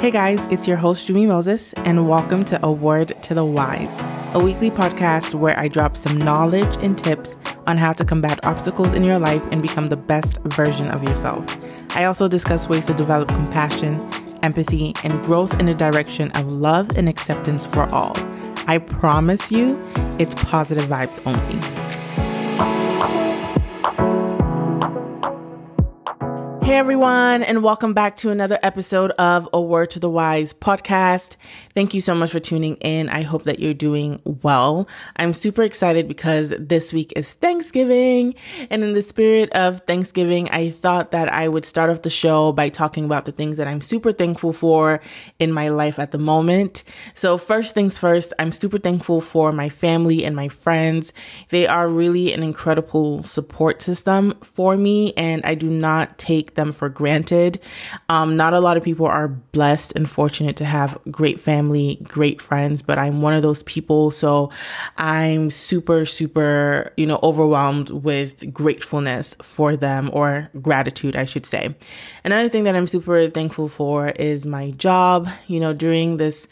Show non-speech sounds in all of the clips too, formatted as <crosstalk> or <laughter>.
Hey guys, it's your host, Jummie Moses, and welcome to A Word to the Wise, a weekly podcast where I drop some knowledge and tips on how to combat obstacles in your life and become the best version of yourself. I also discuss ways to develop compassion, empathy, and growth in the direction of love and acceptance for all. I promise you, it's positive vibes only. Hey everyone, and welcome back to another episode of A Word to the Wise podcast. Thank you so much for tuning in. I hope that you're doing well. I'm super excited because this week is Thanksgiving. And in the spirit of Thanksgiving, I thought that I would start off the show by talking about the things that I'm super thankful for in my life at the moment. So, first things first, I'm super thankful for my family and my friends. They are really an incredible support system for me, and I do not take them for granted. Um, not a lot of people are blessed and fortunate to have great family, great friends, but I'm one of those people. So I'm super, super, you know, overwhelmed with gratefulness for them or gratitude, I should say. Another thing that I'm super thankful for is my job. You know, during this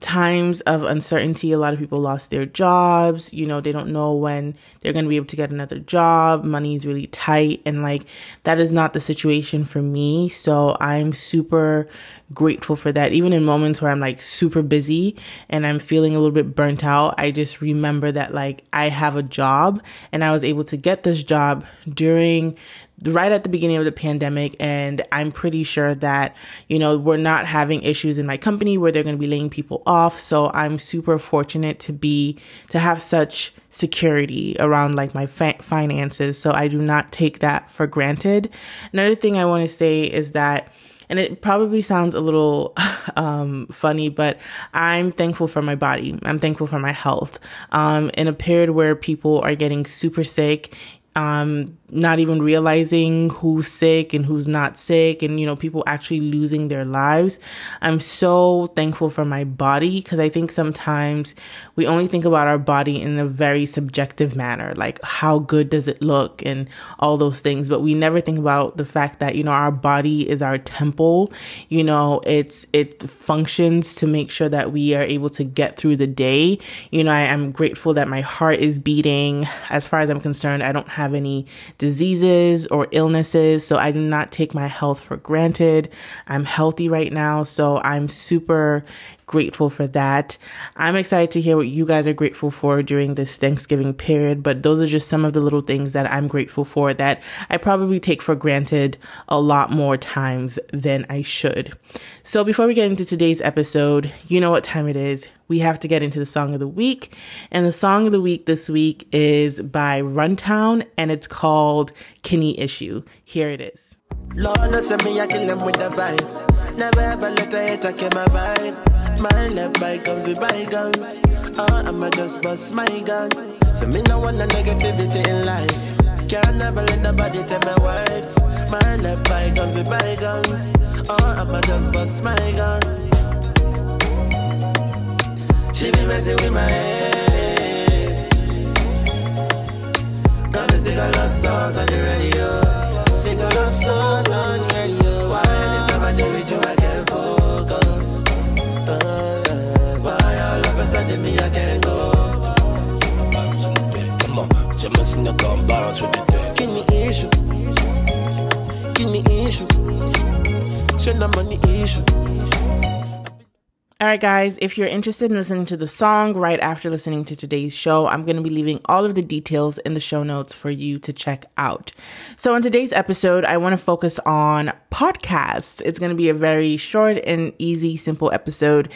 times of uncertainty, a lot of people lost their jobs. You know, they don't know when they're going to be able to get another job. Money is really tight. And like, that is not the situation for me. So I'm super grateful for that. Even in moments where I'm like super busy and I'm feeling a little bit burnt out, I just remember that like I have a job and I was able to get this job during right at the beginning of the pandemic and I'm pretty sure that you know we're not having issues in my company where they're going to be laying people off so I'm super fortunate to be to have such security around like my fa- finances so I do not take that for granted another thing I want to say is that and it probably sounds a little <laughs> um, funny, but I'm thankful for my body. I'm thankful for my health. Um, in a period where people are getting super sick, um, not even realizing who's sick and who's not sick and you know people actually losing their lives. I'm so thankful for my body because i think sometimes we only think about our body in a very subjective manner like how good does it look and all those things. But we never think about the fact that you know our body is our temple. You know it's it functions to make sure that we are able to get through the day. You know i am grateful that my heart is beating. As far as i'm concerned i don't have any diseases or illnesses. So I do not take my health for granted. I'm healthy right now. So I'm super grateful for that. I'm excited to hear what you guys are grateful for during this Thanksgiving period, but those are just some of the little things that I'm grateful for that I probably take for granted a lot more times than I should. So before we get into today's episode, you know what time it is. We have to get into the song of the week. And the song of the week this week is by Runtown and it's called Kini Issue. Here it is. Lord, me, I kill them with the vibe. Never ever let a hater kill my vibe. My with. Uh, I'ma just bust my gun. So me no want negativity in life. Can't never let nobody tell my wife. My with. Uh, I'ma just bust my gun. She be messing with my head. Gonna sing a love songs on the radio. Sing a love songs on the radio. Why anytime I deal with you, I can't focus. Uh, why all of a sudden me I can't go? Come on, just messing on bounce with the Give me issue. Give me issue. Send the money right, guys, if you're interested in listening to the song right after listening to today's show, I'm going to be leaving all of the details in the show notes for you to check out. So, in today's episode, I want to focus on podcasts. It's going to be a very short and easy, simple episode.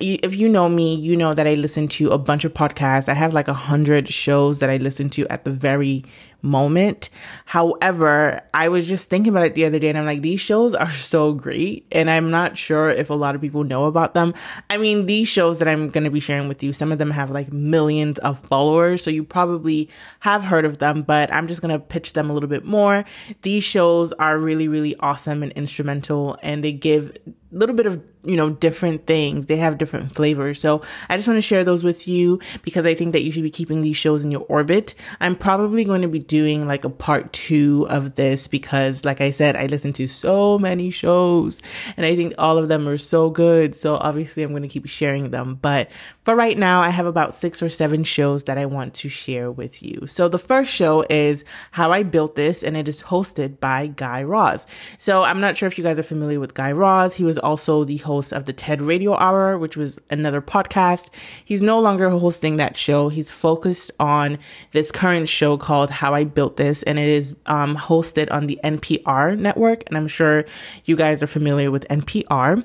If you know me, you know that I listen to a bunch of podcasts. I have like a hundred shows that I listen to at the very moment. However, I was just thinking about it the other day and I'm like, these shows are <laughs> so great. And I'm not sure if a lot of people know about them. I mean, these shows that I'm going to be sharing with you, some of them have like millions of followers. So you probably have heard of them, but I'm just going to pitch them a little bit more. These shows are really, really awesome and instrumental and they give little bit of you know different things. They have different flavors. So i just want to share those with you because i think that you should be keeping these shows in your orbit. I'm probably going to be doing like a part two of this because like i said i listen to so many shows and i think all of them are so good. So obviously i'm going to keep sharing them. But for right now i have about six or seven shows that i want to share with you. So the first show is how i built this and it is hosted by guy raz. So i'm not sure if you guys are familiar with guy raz. He was also the host of the TED Radio Hour, which was another podcast. He's no longer hosting that show. He's focused on this current show called How I Built This, and it is um, hosted on the NPR network. And I'm sure you guys are familiar with NPR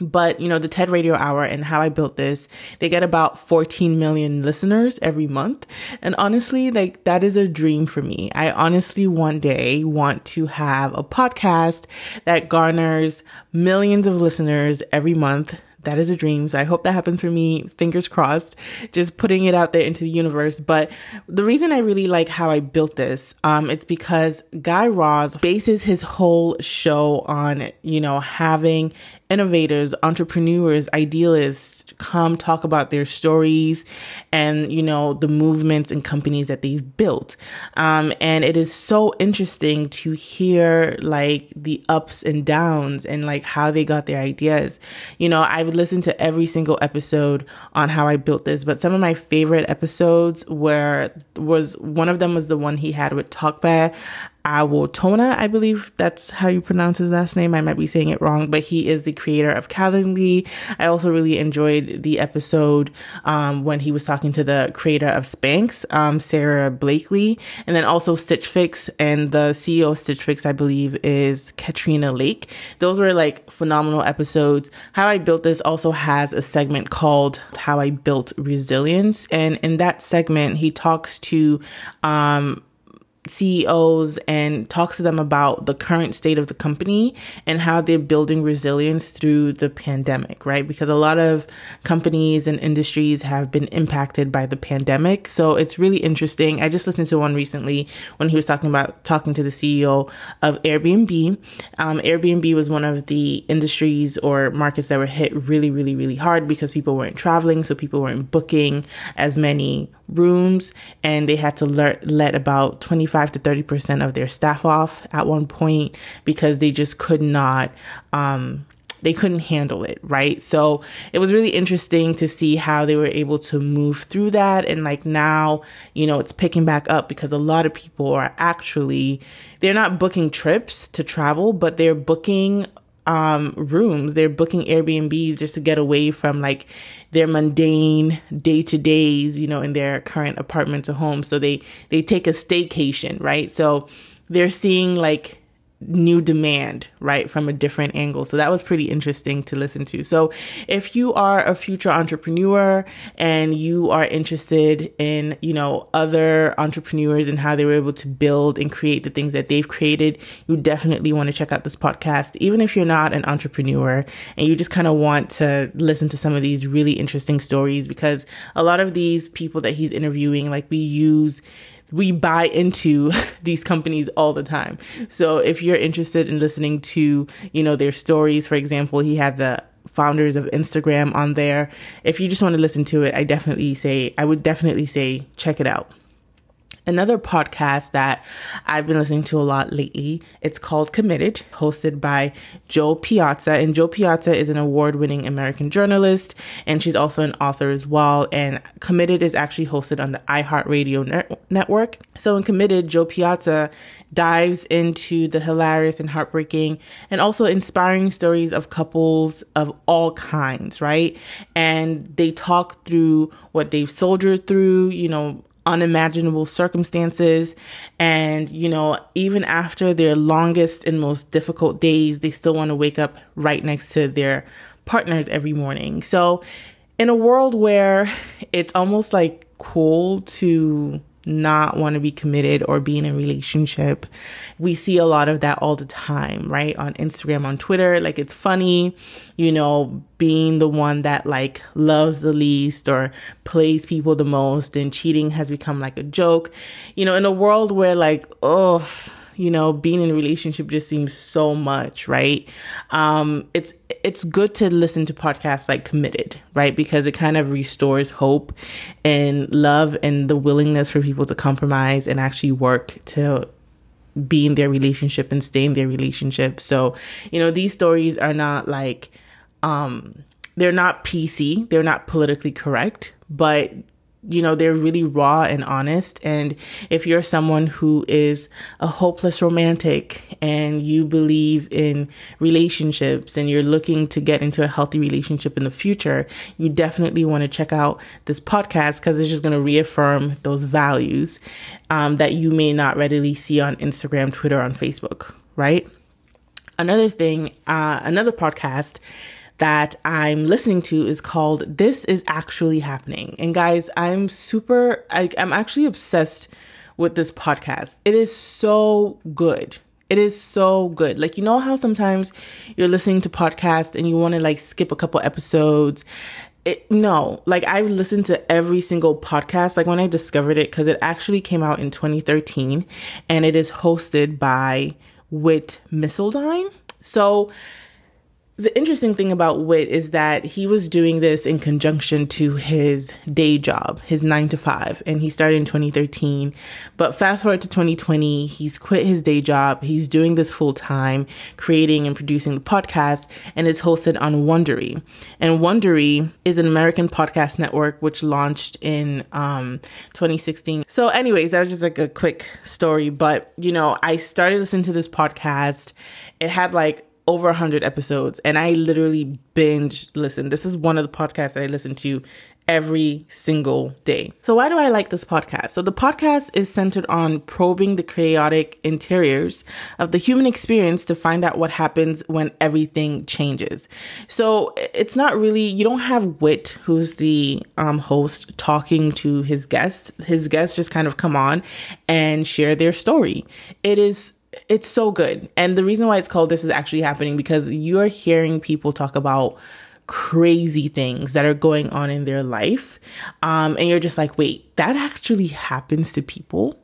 but you know the ted radio hour and how i built this they get about 14 million listeners every month and honestly like that is a dream for me i honestly one day want to have a podcast that garners millions of listeners every month that is a dream. So I hope that happens for me. Fingers crossed. Just putting it out there into the universe. But the reason I really like how I built this, um, it's because Guy Raz bases his whole show on, you know, having innovators, entrepreneurs, idealists come talk about their stories and, you know, the movements and companies that they've built. Um, and it is so interesting to hear like the ups and downs and like how they got their ideas. You know, I've listened to every single episode on how I built this, but some of my favorite episodes were was one of them was the one he had with Tope Awotona, I believe that's how you pronounce his last name. I might be saying it wrong, but he is the creator of Calendly. I also really enjoyed the episode um, when he was talking to the creator of Spanx, um, Sara Blakely, and then also Stitch Fix, and the CEO of Stitch Fix, I believe, is Katrina Lake. Those were like phenomenal episodes. How I Built This also has a segment called How I Built Resilience, and in that segment, he talks to um, CEOs and talks to them about the current state of the company and how they're building resilience through the pandemic, right? Because a lot of companies and industries have been impacted by the pandemic. So it's really interesting. I just listened to one recently when he was talking about talking to the CEO of Airbnb. Um, Airbnb was one of the industries or markets that were hit really, really, really hard because people weren't traveling. So people weren't booking as many rooms and they had to let, let about 25 to 30% of their staff off at one point because they just could not um, they couldn't handle it, right? So it was really interesting to see how they were able to move through that. And like now, you know, it's picking back up because a lot of people are actually, they're not booking trips to travel, but they're booking um, rooms. They're booking Airbnbs just to get away from like their mundane day to days, you know, in their current apartments or homes. So they, they take a staycation, right? So they're seeing like new demand, right, from a different angle. So that was pretty interesting to listen to. So if you are a future entrepreneur and you are interested in, you know, other entrepreneurs and how they were able to build and create the things that they've created, you definitely want to check out this podcast. Even if you're not an entrepreneur and you just kind of want to listen to some of these really interesting stories because a lot of these people that he's interviewing, like we use we buy into <laughs> these companies all the time. So if you're interested in listening to, you know, their stories, for example, he had the founders of Instagram on there. If you just want to listen to it, I definitely say, I would definitely say check it out another podcast that I've been listening to a lot lately. It's called Committed, hosted by Joe Piazza. And Joe Piazza is an award winning American journalist, and she's also an author as well. And Committed is actually hosted on the iHeartRadio net- network. So in Committed, Joe Piazza dives into the hilarious and heartbreaking and also inspiring stories of couples of all kinds, right? And they talk through what they've soldiered through, you know, unimaginable circumstances. And, you know, even after their longest and most difficult days, they still want to wake up right next to their partners every morning. So, in a world where it's almost like cool to not want to be committed or be in a relationship. We see a lot of that all the time, right? On Instagram, on Twitter. Like it's funny, you know, being the one that like loves the least or plays people the most and cheating has become like a joke. You know, in a world where like, oh, you know, being in a relationship just seems so much, right? Um, it's it's good to listen to podcasts like Committed, right? Because it kind of restores hope and love and the willingness for people to compromise and actually work to be in their relationship and stay in their relationship. So, you know, these stories are not like um they're not PC, they're not politically correct, but you know, they're really raw and honest. And if you're someone who is a hopeless romantic and you believe in relationships and you're looking to get into a healthy relationship in the future, you definitely want to check out this podcast because it's just going to reaffirm those values um, that you may not readily see on Instagram, Twitter, on Facebook, right? Another thing, uh, another podcast that I'm listening to is called This Is Actually Happening. And guys, I'm super, I, I'm actually obsessed with this podcast. It is so good. It is so good. Like, you know how sometimes you're listening to podcasts and you want to like skip a couple episodes? It, no, like I've listened to every single podcast. Like when I discovered it, because it actually came out in 2013 and it is hosted by Whit Missildine. So, the interesting thing about Whit is that he was doing this in conjunction to his day job, his nine to five, and he started in 2013. But fast forward to 2020, he's quit his day job. He's doing this full time, creating and producing the podcast, and it's hosted on Wondery. And Wondery is an American podcast network which launched in um, 2016. So, anyways, that was just like a quick story. But, you know, I started listening to this podcast. It had like over 100 episodes and I literally binge listen. This is one of the podcasts that I listen to every single day. So why do I like this podcast? So the podcast is centered on probing the chaotic interiors of the human experience to find out what happens when everything changes. So it's not really you don't have Whit, who's the um, host, talking to his guests. His guests just kind of come on and share their story. It is it's so good. And the reason why it's called This is Actually Happening because you're hearing people talk about crazy things that are going on in their life. Um, and you're just like, wait, that actually happens to people?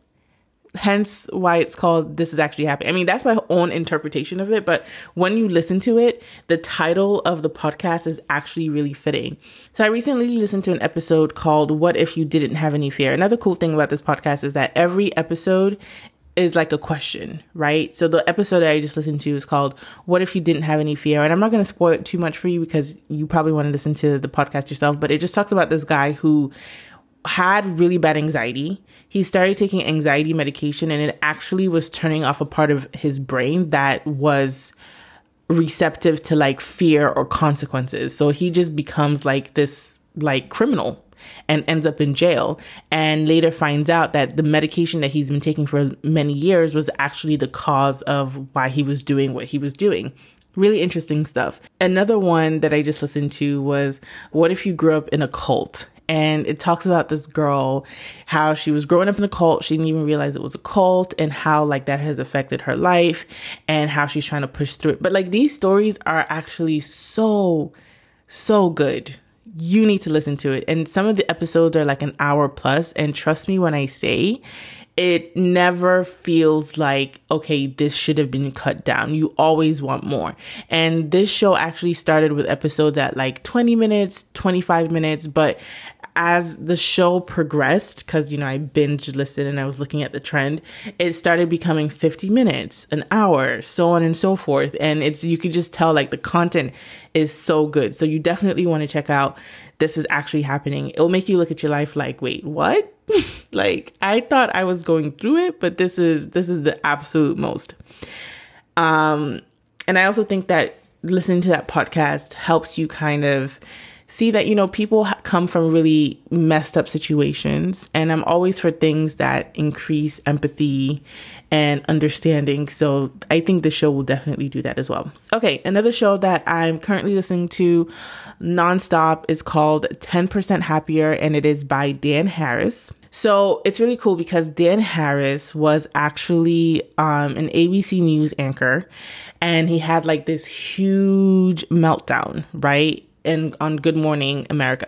Hence why it's called This is Actually Happening. I mean, that's my own interpretation of it. But when you listen to it, the title of the podcast is actually really fitting. So I recently listened to an episode called What If You Didn't Have Any Fear? Another cool thing about this podcast is that every episode is like a question, right? So the episode that I just listened to is called What If You Didn't Have Any Fear? And I'm not going to spoil it too much for you because you probably want to listen to the podcast yourself, but it just talks about this guy who had really bad anxiety. He started taking anxiety medication and it actually was turning off a part of his brain that was receptive to like fear or consequences. So he just becomes like this like criminal and ends up in jail and later finds out that the medication that he's been taking for many years was actually the cause of why he was doing what he was doing. Really interesting stuff. Another one that I just listened to was What If You Grew Up in a Cult? And it talks about this girl, how she was growing up in a cult. She didn't even realize it was a cult and how like that has affected her life and how she's trying to push through it. But like these stories are actually so, so good you need to listen to it. And some of the episodes are like an hour plus, And trust me when I say it never feels like, okay, this should have been cut down. You always want more. And this show actually started with episodes at like 20 minutes, 25 minutes. But as the show progressed, because, you know, I binge listened and I was looking at the trend, it started becoming 50 minutes, an hour, so on and so forth. And it's, you could just tell like the content is so good. So you definitely want to check out This is Actually Happening. It'll make you look at your life like, wait, what? <laughs> like I thought I was going through it, but this is, this is the absolute most. Um, and I also think that listening to that podcast helps you kind of see that, you know, people come from really messed up situations. And I'm always for things that increase empathy and understanding. So I think the show will definitely do that as well. Okay, another show that I'm currently listening to nonstop is called 10% Happier, and it is by Dan Harris. So it's really cool because Dan Harris was actually um, an ABC News anchor and he had like this huge meltdown, right? And on Good Morning America.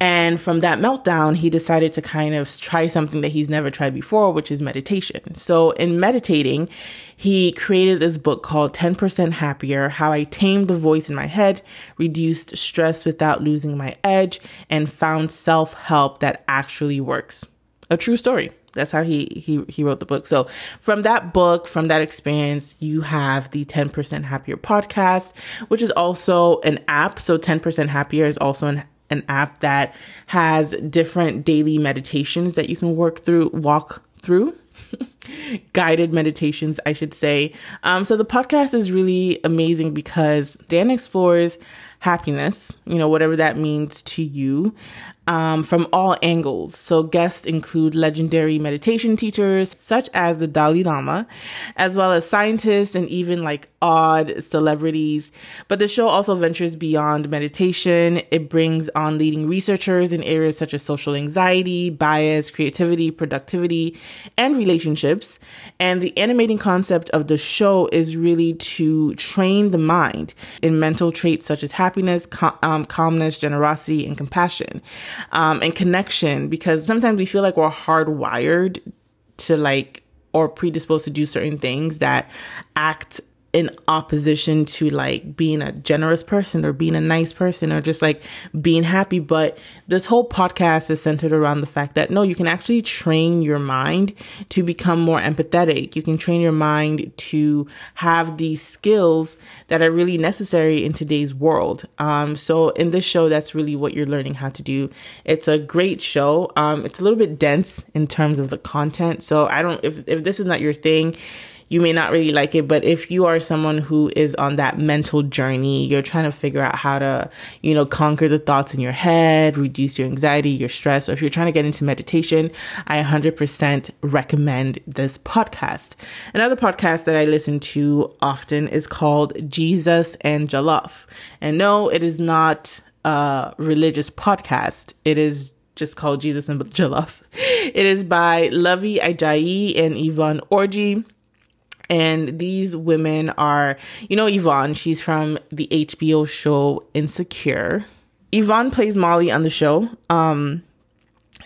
And from that meltdown, he decided to kind of try something that he's never tried before, which is meditation. So in meditating, he created this book called 10% Happier How I Tamed the Voice in My Head, Reduced Stress Without Losing My Edge, and Found Self Help That Actually Works. A true story. That's how he, he, he wrote the book. So from that book, from that experience, you have the 10% Happier podcast, which is also an app. So 10% Happier is also an an app that has different daily meditations that you can work through, walk through. <laughs> guided meditations, I should say. Um, so the podcast is really amazing because Dan explores happiness, you know, whatever that means to you um, from all angles. So guests include legendary meditation teachers such as the Dalai Lama, as well as scientists and even like odd celebrities. But the show also ventures beyond meditation. It brings on leading researchers in areas such as social anxiety, bias, creativity, productivity, and relationships. And the animating concept of the show is really to train the mind in mental traits such as happiness, cal- um, calmness, generosity, and compassion um, and connection because sometimes we feel like we're hardwired to like or predisposed to do certain things that act in opposition to like being a generous person or being a nice person or just like being happy. But this whole podcast is centered around the fact that no, you can actually train your mind to become more empathetic. You can train your mind to have these skills that are really necessary in today's world. Um, so in this show, that's really what you're learning how to do. It's a great show. Um, it's a little bit dense in terms of the content. So I don't, if, if this is not your thing, you may not really like it, but if you are someone who is on that mental journey, you're trying to figure out how to, you know, conquer the thoughts in your head, reduce your anxiety, your stress, or if you're trying to get into meditation, I 100% recommend this podcast. Another podcast that I listen to often is called Jesus and Jollof. And no, it is not a religious podcast. It is just called Jesus and Jollof. <laughs> It is by Luvvie Ajayi and Yvonne Orji. And these women are, you know, Yvonne, she's from the HBO show Insecure. Yvonne plays Molly on the show. Um,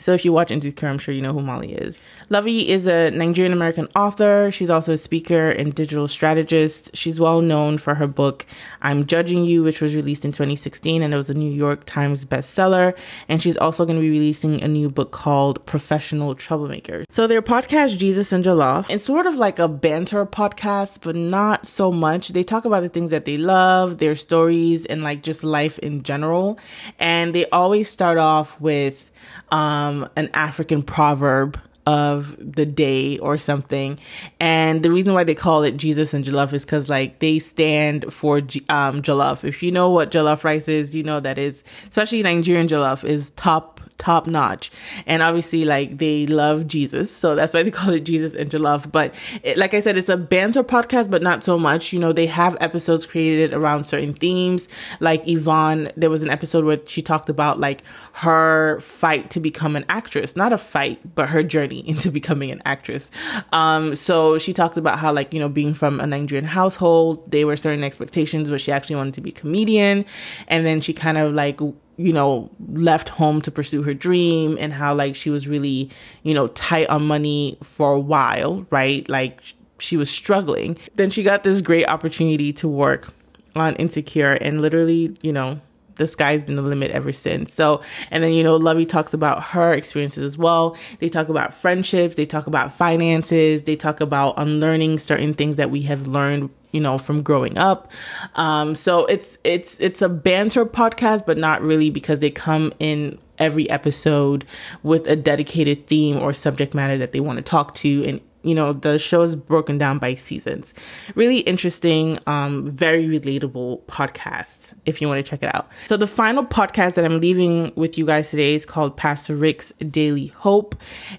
so if you watch Insecure, I'm sure you know who Molly is. Luvvie is a Nigerian American author. She's also a speaker and digital strategist. She's well known for her book, I'm Judging You, which was released in 2016 and it was a New York Times bestseller. And she's also going to be releasing a new book called Professional Troublemaker. So their podcast, Jesus and Jollof, it's sort of like a banter podcast, but not so much. They talk about the things that they love, their stories, and like just life in general. And they always start off with um, an African proverb of the day or something. And the reason why they call it Jesus and Jollof is because like they stand for um, Jollof. If you know what Jollof rice is, you know that is, especially Nigerian Jollof is top top notch. And obviously, like they love Jesus, so that's why they <laughs> call it Jesus and Jollof. But it, like I said, it's a banter podcast, but not so much. You know, they have episodes created around certain themes. Like Yvonne, there was an episode where she talked about like her fight to become an actress, not a fight, but her journey <laughs> into becoming an actress. Um, so she talked about how like you know being from a Nigerian household, there were certain expectations, but she actually wanted to be a comedian, and then she kind of like you know, left home to pursue her dream and how like she was really, you know, tight on money for a while, right? Like she was struggling. Then she got this great opportunity to work on Insecure and literally, you know, the sky's been the limit ever since. So, and then, you know, Luvvie talks about her experiences as well. They talk about friendships, they talk about finances, they talk about unlearning certain things that we have learned you know from growing up. Um so it's it's it's a banter podcast but not really because they come in every episode with a dedicated theme or subject matter that they want to talk to and you know the show is broken down by seasons. Really interesting um very relatable podcast if you want to check it out. So the final podcast that i'm leaving with you guys today is called pastor rick's daily hope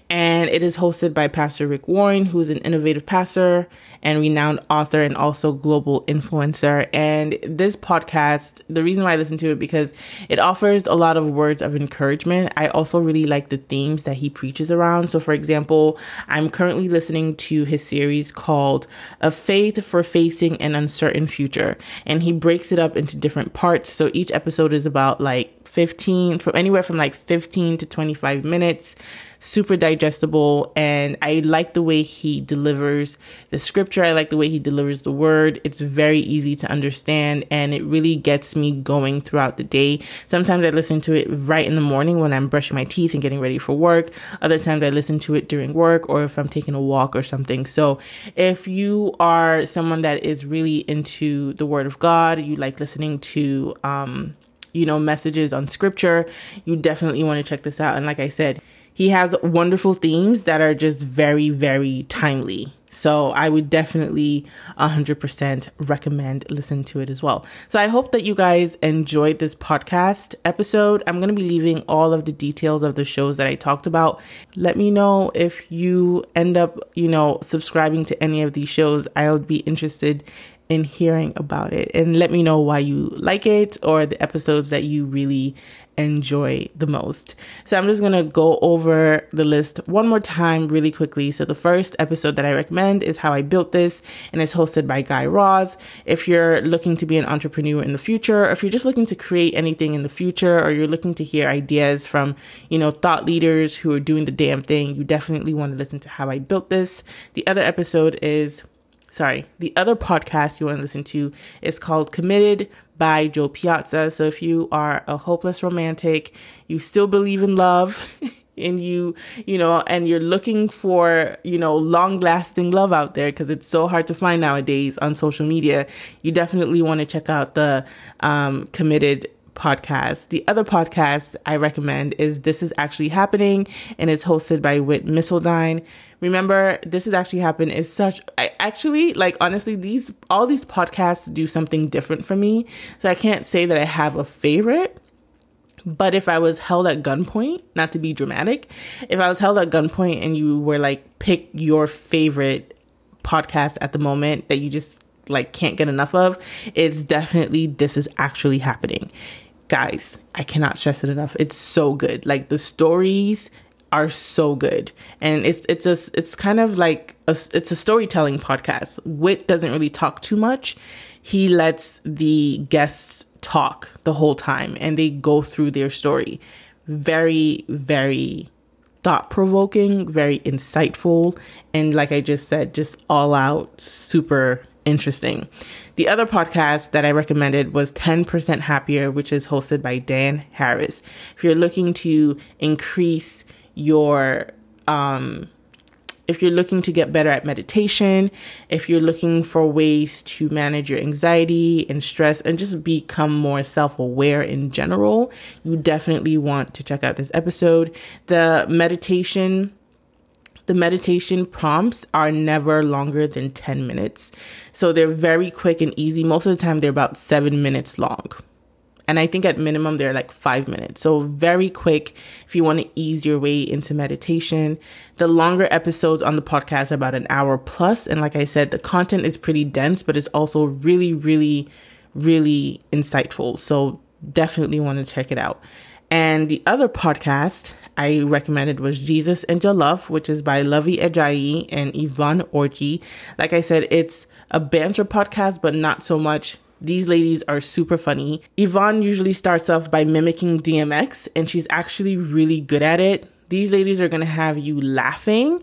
and it is hosted by pastor rick warren who's an innovative pastor and renowned author and also global influencer. And this podcast the reason why i listen to it because it offers a lot of words of encouragement. I also really like the themes that he preaches around. So for example i'm currently listening listening to his series called A Faith for Facing an Uncertain Future. And he breaks it up into different parts. So each episode is about like 15 from anywhere from like 15 to 25 minutes super digestible and i like the way he delivers the scripture. I like the way he delivers the word. It's very easy to understand and it really gets me going throughout the day. Sometimes i listen to it right in the morning when i'm brushing my teeth and getting ready for work. Other times i listen to it during work or if i'm taking a walk or something. So if you are someone that is really into the word of god you like listening to um you know, messages on scripture, you definitely want to check this out. And like I said, he has wonderful themes that are just very, very timely. So I would definitely 100% recommend listen to it as well. So I hope that you guys enjoyed this podcast episode. I'm going to be leaving all of the details of the shows that I talked about. Let me know if you end up, you know, subscribing to any of these shows. I'll be interested in hearing about it and let me know why you like it or the episodes that you really enjoy the most. So I'm just going to go over the list one more time really quickly. So the first episode that I recommend is How I Built This and it's hosted by Guy Raz. If you're looking to be an entrepreneur in the future, or if you're just looking to create anything in the future or you're looking to hear ideas from, you know, thought leaders who are doing the damn thing, you definitely want to listen to How I Built This. The other episode is sorry, the other podcast you want to listen to is called Committed by Joe Piazza. So if you are a hopeless romantic, you still believe in love, <laughs> and you, you know, and you're looking for, you know, long lasting love out there because it's so hard to find nowadays on social media, you definitely want to check out the um, Committed podcast. The other podcast I recommend is This Is Actually Happening, and it's hosted by Whit Missildine. Remember, This Is Actually Happening is such, I actually, like, honestly, these, all these podcasts do something different for me. So I can't say that I have a favorite. But if I was held at gunpoint, not to be dramatic, if I was held at gunpoint and you were like, pick your favorite podcast at the moment that you just like can't get enough of, it's definitely this is actually happening guys, I cannot stress it enough. It's so good. Like the stories are so good and it's it's a it's kind of like a, it's a storytelling podcast Whit doesn't really talk too much he lets the guests talk the whole time and they go through their story very very thought provoking very insightful and like i just said just all out super interesting. The other podcast that I recommended was 10% Happier, which is hosted by Dan Harris. If you're looking to increase your, um, if you're looking to get better at meditation, if you're looking for ways to manage your anxiety and stress and just become more self aware in general, you definitely want to check out this episode. The meditation the meditation prompts are never longer than 10 minutes. So they're very quick and easy. Most of the time, they're about seven minutes long. And I think at minimum, they're like five minutes. So very quick if you want to ease your way into meditation. The longer episodes on the podcast are about an hour plus, And like I said, the content is pretty dense, but it's also really, really, really insightful. So definitely want to check it out. And the other podcast I recommended was Jesus and Jollof, which is by Luvvie Ajayi and Yvonne Orji. Like I said, it's a banter podcast, but not so much. These ladies are super funny. Yvonne usually starts off by mimicking DMX, and she's actually really good at it. These ladies are going to have you laughing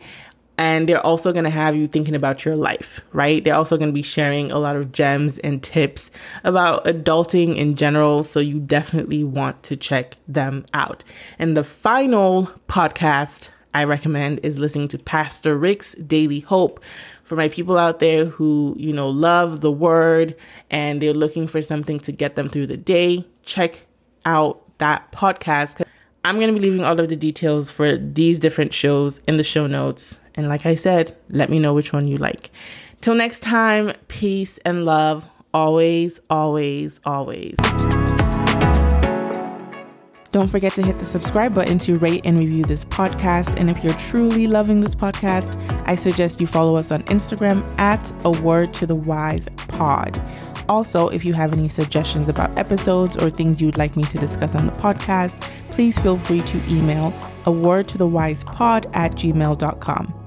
and they're also going to have you thinking about your life, right? They're also going to be sharing a lot of gems and tips about adulting in general. So you definitely want to check them out. And the final podcast I recommend is listening to Pastor Rick's Daily Hope. For my people out there who, you know, love the word and they're looking for something to get them through the day, check out that podcast. I'm going to be leaving all of the details for these different shows in the show notes and like I said, let me know which one you like. Till next time, peace and love. Always, always, always. Don't forget to hit the subscribe button to rate and review this podcast. And if you're truly loving this podcast, I suggest you follow us on Instagram at a word to the wise pod. Also, if you have any suggestions about episodes or things you'd like me to discuss on the podcast, please feel free to email a word to the wise pod at gmail.com.